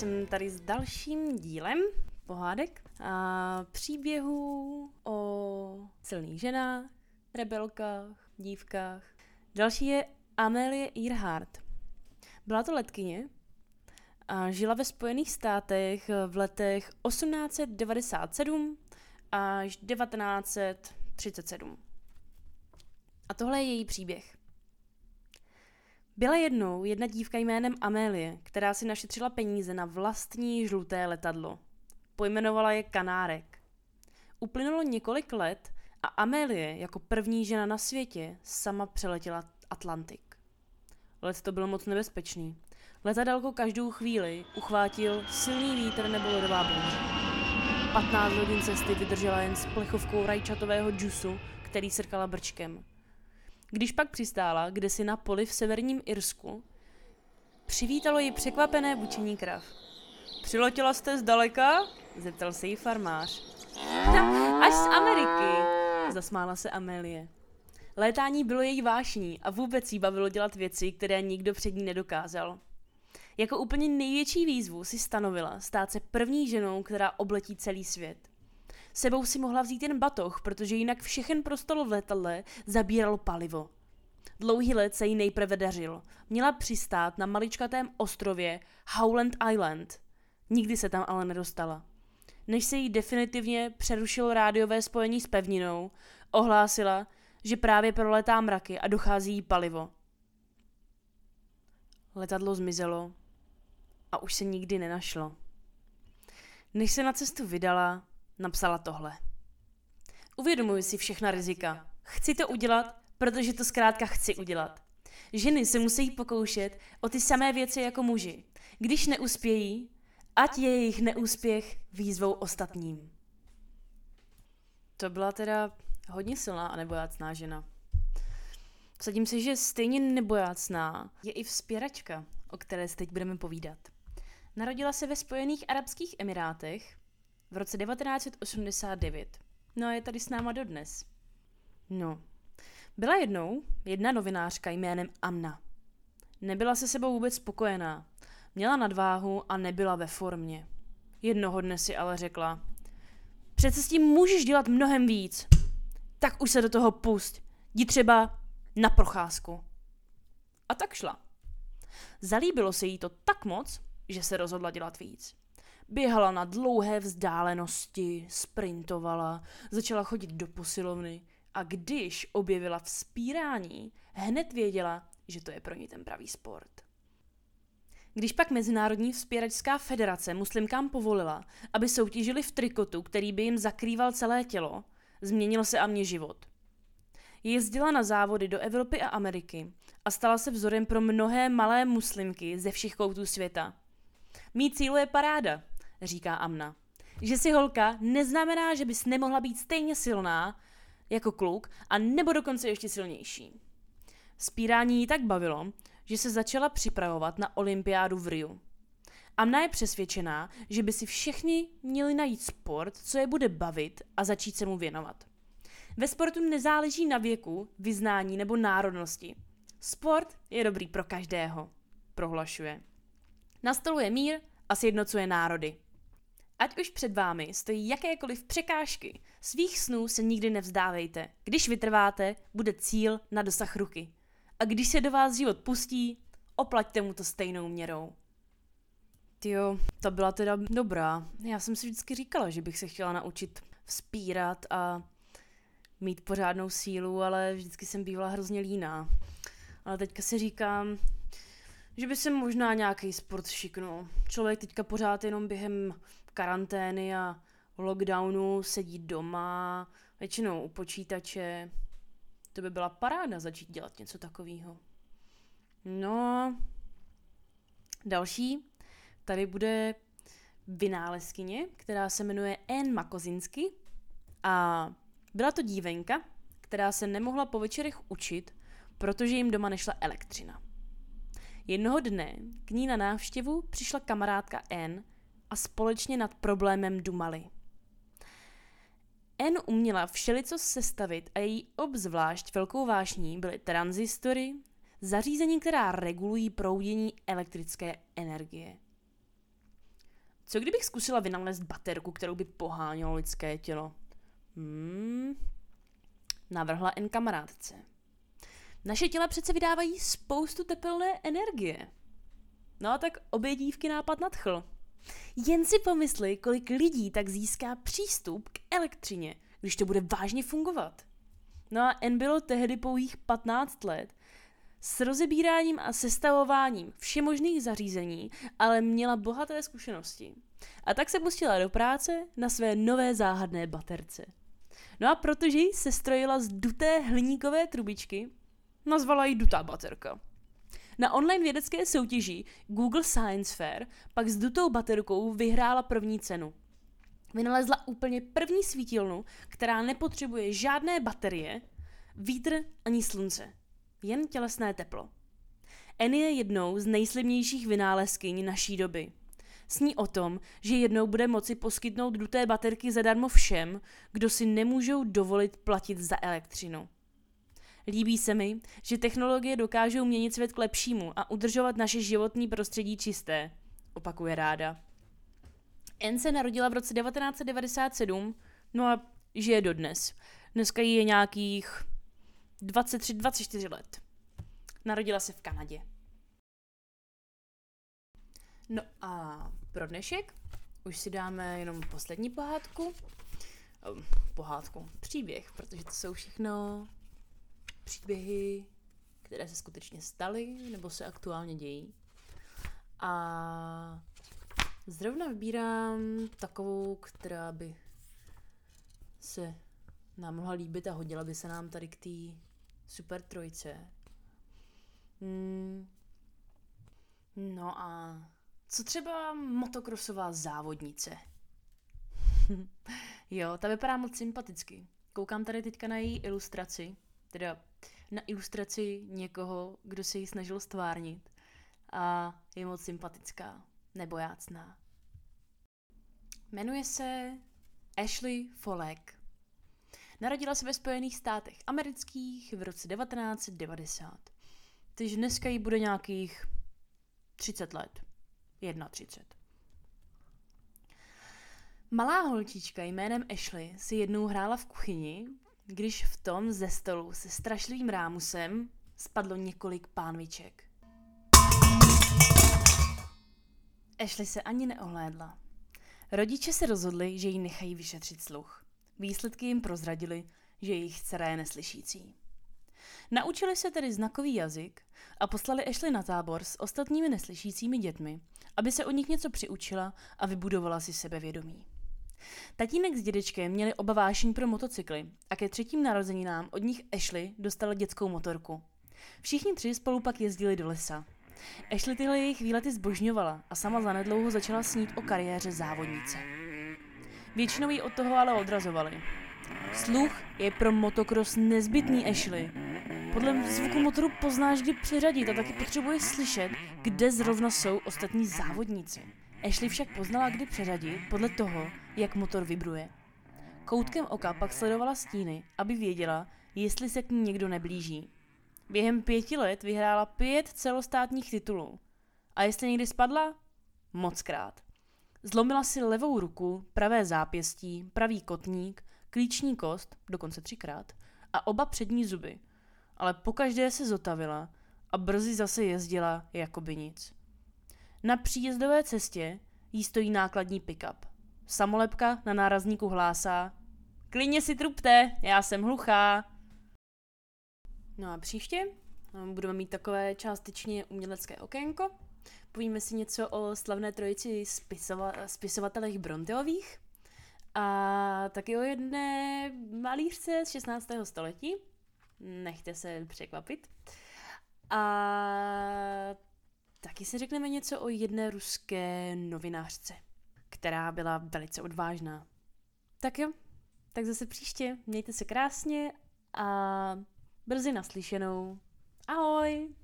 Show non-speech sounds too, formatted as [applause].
jsem tady s dalším dílem pohádek a příběhů o silných ženách, rebelkách, dívkách. Další je Amelie Earhart. Byla to letkyně a žila ve Spojených státech v letech 1897 až 1937. A tohle je její příběh. Byla jednou jedna dívka jménem Amélie, která si našetřila peníze na vlastní žluté letadlo. Pojmenovala je Kanárek. Uplynulo několik let a Amélie jako první žena na světě sama přeletěla Atlantik. Let to byl moc nebezpečný. Letadalko každou chvíli uchvátil silný vítr nebo ledová bouře. 15 hodin cesty vydržela jen s plechovkou rajčatového džusu, který srkala brčkem. Když pak přistála, kde si na poli v severním Irsku, přivítalo ji překvapené bučení krav. Přiletěla jste zdaleka? Zeptal se jí farmář. Až z Ameriky, zasmála se Amélie. Létání bylo její vášní a vůbec jí bavilo dělat věci, které nikdo před ní nedokázal. Jako úplně největší výzvu si stanovila stát se první ženou, která obletí celý svět. Sebou si mohla vzít jen batoh, protože jinak všechen prostor v letadle zabíralo palivo. Dlouhý let se jí nejprve dařil. Měla přistát na maličkatém ostrově Howland Island. Nikdy se tam ale nedostala. Než se jí definitivně přerušilo rádiové spojení s pevninou, ohlásila, že právě proletá mraky a dochází jí palivo. Letadlo zmizelo a už se nikdy nenašlo. Než se na cestu vydala, napsala tohle. Uvědomuji si všechna rizika. Chci to udělat, protože to zkrátka chci udělat. Ženy se musí pokoušet o ty samé věci jako muži. Když neuspějí, ať je jejich neúspěch výzvou ostatním. To byla teda hodně silná a nebojácná žena. Vsadím se, že stejně nebojácná je i vzpěračka, o které se teď budeme povídat. Narodila se ve Spojených Arabských Emirátech v roce 1989. No a je tady s náma dodnes. No. Byla jednou jedna novinářka jménem Amna. Nebyla se sebou vůbec spokojená. Měla nadváhu a nebyla ve formě. Jednoho dne si ale řekla, přece s tím můžeš dělat mnohem víc. Tak už se do toho pust. Jdi třeba na procházku. A tak šla. Zalíbilo se jí to tak moc, že se rozhodla dělat víc. Běhala na dlouhé vzdálenosti, sprintovala, začala chodit do posilovny a když objevila vzpírání, hned věděla, že to je pro ní ten pravý sport. Když pak Mezinárodní vzpěračská federace muslimkám povolila, aby soutěžili v trikotu, který by jim zakrýval celé tělo, změnil se a mě život. Jezdila na závody do Evropy a Ameriky a stala se vzorem pro mnohé malé muslimky ze všech koutů světa. Mý cíl je paráda, říká Amna. Že si holka neznamená, že bys nemohla být stejně silná jako kluk a nebo dokonce ještě silnější. Spírání jí tak bavilo, že se začala připravovat na olympiádu v Riu. Amna je přesvědčená, že by si všichni měli najít sport, co je bude bavit a začít se mu věnovat. Ve sportu nezáleží na věku, vyznání nebo národnosti. Sport je dobrý pro každého, prohlašuje. Nastoluje mír a sjednocuje národy. Ať už před vámi stojí jakékoliv překážky, svých snů se nikdy nevzdávejte. Když vytrváte, bude cíl na dosah ruky. A když se do vás život pustí, oplaťte mu to stejnou měrou. Jo, ta byla teda dobrá. Já jsem si vždycky říkala, že bych se chtěla naučit vzpírat a mít pořádnou sílu, ale vždycky jsem bývala hrozně líná. Ale teďka si říkám, že by se možná nějaký sport šiknul. Člověk teďka pořád jenom během karantény a lockdownu sedí doma, většinou u počítače. To by byla paráda začít dělat něco takového. No, další, tady bude vynálezkyně, která se jmenuje Anne Makozinsky a byla to dívenka, která se nemohla po večerech učit, protože jim doma nešla elektřina. Jednoho dne k ní na návštěvu přišla kamarádka N a společně nad problémem dumali. N uměla všelico sestavit a její obzvlášť velkou vášní byly transistory, zařízení, která regulují proudění elektrické energie. Co kdybych zkusila vynalézt baterku, kterou by pohánělo lidské tělo? Hmm, navrhla jen kamarádce. Naše těla přece vydávají spoustu tepelné energie. No a tak obě dívky nápad nadchl. Jen si pomysli, kolik lidí tak získá přístup k elektřině, když to bude vážně fungovat. No a N bylo tehdy pouhých 15 let s rozebíráním a sestavováním všemožných zařízení, ale měla bohaté zkušenosti. A tak se pustila do práce na své nové záhadné baterce. No a protože ji sestrojila z duté hliníkové trubičky, nazvala ji dutá baterka. Na online vědecké soutěži Google Science Fair pak s dutou baterkou vyhrála první cenu. Vynalezla úplně první svítilnu, která nepotřebuje žádné baterie, vítr ani slunce, jen tělesné teplo. Eny je jednou z nejslibnějších vynálezkyň naší doby. Sní o tom, že jednou bude moci poskytnout duté baterky zadarmo všem, kdo si nemůžou dovolit platit za elektřinu. Líbí se mi, že technologie dokážou měnit svět k lepšímu a udržovat naše životní prostředí čisté, opakuje ráda. N se narodila v roce 1997, no a žije dodnes. Dneska jí je nějakých 23-24 let. Narodila se v Kanadě. No a pro dnešek už si dáme jenom poslední pohádku. Pohádku, příběh, protože to jsou všechno příběhy, které se skutečně staly nebo se aktuálně dějí. A zrovna vybírám takovou, která by se nám mohla líbit a hodila by se nám tady k té super trojce. Hmm. No a co třeba motokrosová závodnice? [laughs] jo, ta vypadá moc sympaticky. Koukám tady teďka na její ilustraci, teda na ilustraci někoho, kdo se ji snažil stvárnit a je moc sympatická, nebojácná. Jmenuje se Ashley Folek. Narodila se ve Spojených státech amerických v roce 1990. Takže dneska jí bude nějakých 30 let. 31. Malá holčička jménem Ashley si jednou hrála v kuchyni, když v tom ze stolu se strašlivým rámusem spadlo několik pánviček. Ashley se ani neohlédla. Rodiče se rozhodli, že jí nechají vyšetřit sluch. Výsledky jim prozradili, že jejich dcera je neslyšící. Naučili se tedy znakový jazyk a poslali Ashley na tábor s ostatními neslyšícími dětmi, aby se od nich něco přiučila a vybudovala si sebevědomí. Tatínek s dědečkem měli oba vášení pro motocykly a ke třetím narozeninám od nich Ashley dostala dětskou motorku. Všichni tři spolu pak jezdili do lesa. Ashley tyhle jejich výlety zbožňovala a sama zanedlouho začala snít o kariéře závodnice. Většinou ji od toho ale odrazovali. Sluch je pro motocross nezbytný Ashley. Podle zvuku motoru poznáš, kdy přiřadit a taky potřebuje slyšet, kde zrovna jsou ostatní závodníci. Ashley však poznala, kdy přeřadit podle toho, jak motor vibruje. Koutkem oka pak sledovala stíny, aby věděla, jestli se k ní někdo neblíží. Během pěti let vyhrála pět celostátních titulů. A jestli někdy spadla? Mockrát. Zlomila si levou ruku, pravé zápěstí, pravý kotník, klíční kost, dokonce třikrát, a oba přední zuby. Ale pokaždé se zotavila a brzy zase jezdila jako by nic. Na příjezdové cestě jí stojí nákladní pickup. Samolepka na nárazníku hlásá Klidně si trupte, já jsem hluchá. No a příště no, budeme mít takové částečně umělecké okénko. Povíme si něco o slavné trojici spisova- spisovatelech Bronteových a taky o jedné malířce z 16. století. Nechte se překvapit. A taky si řekneme něco o jedné ruské novinářce, která byla velice odvážná. Tak jo, tak zase příště. Mějte se krásně a brzy naslyšenou. Ahoj!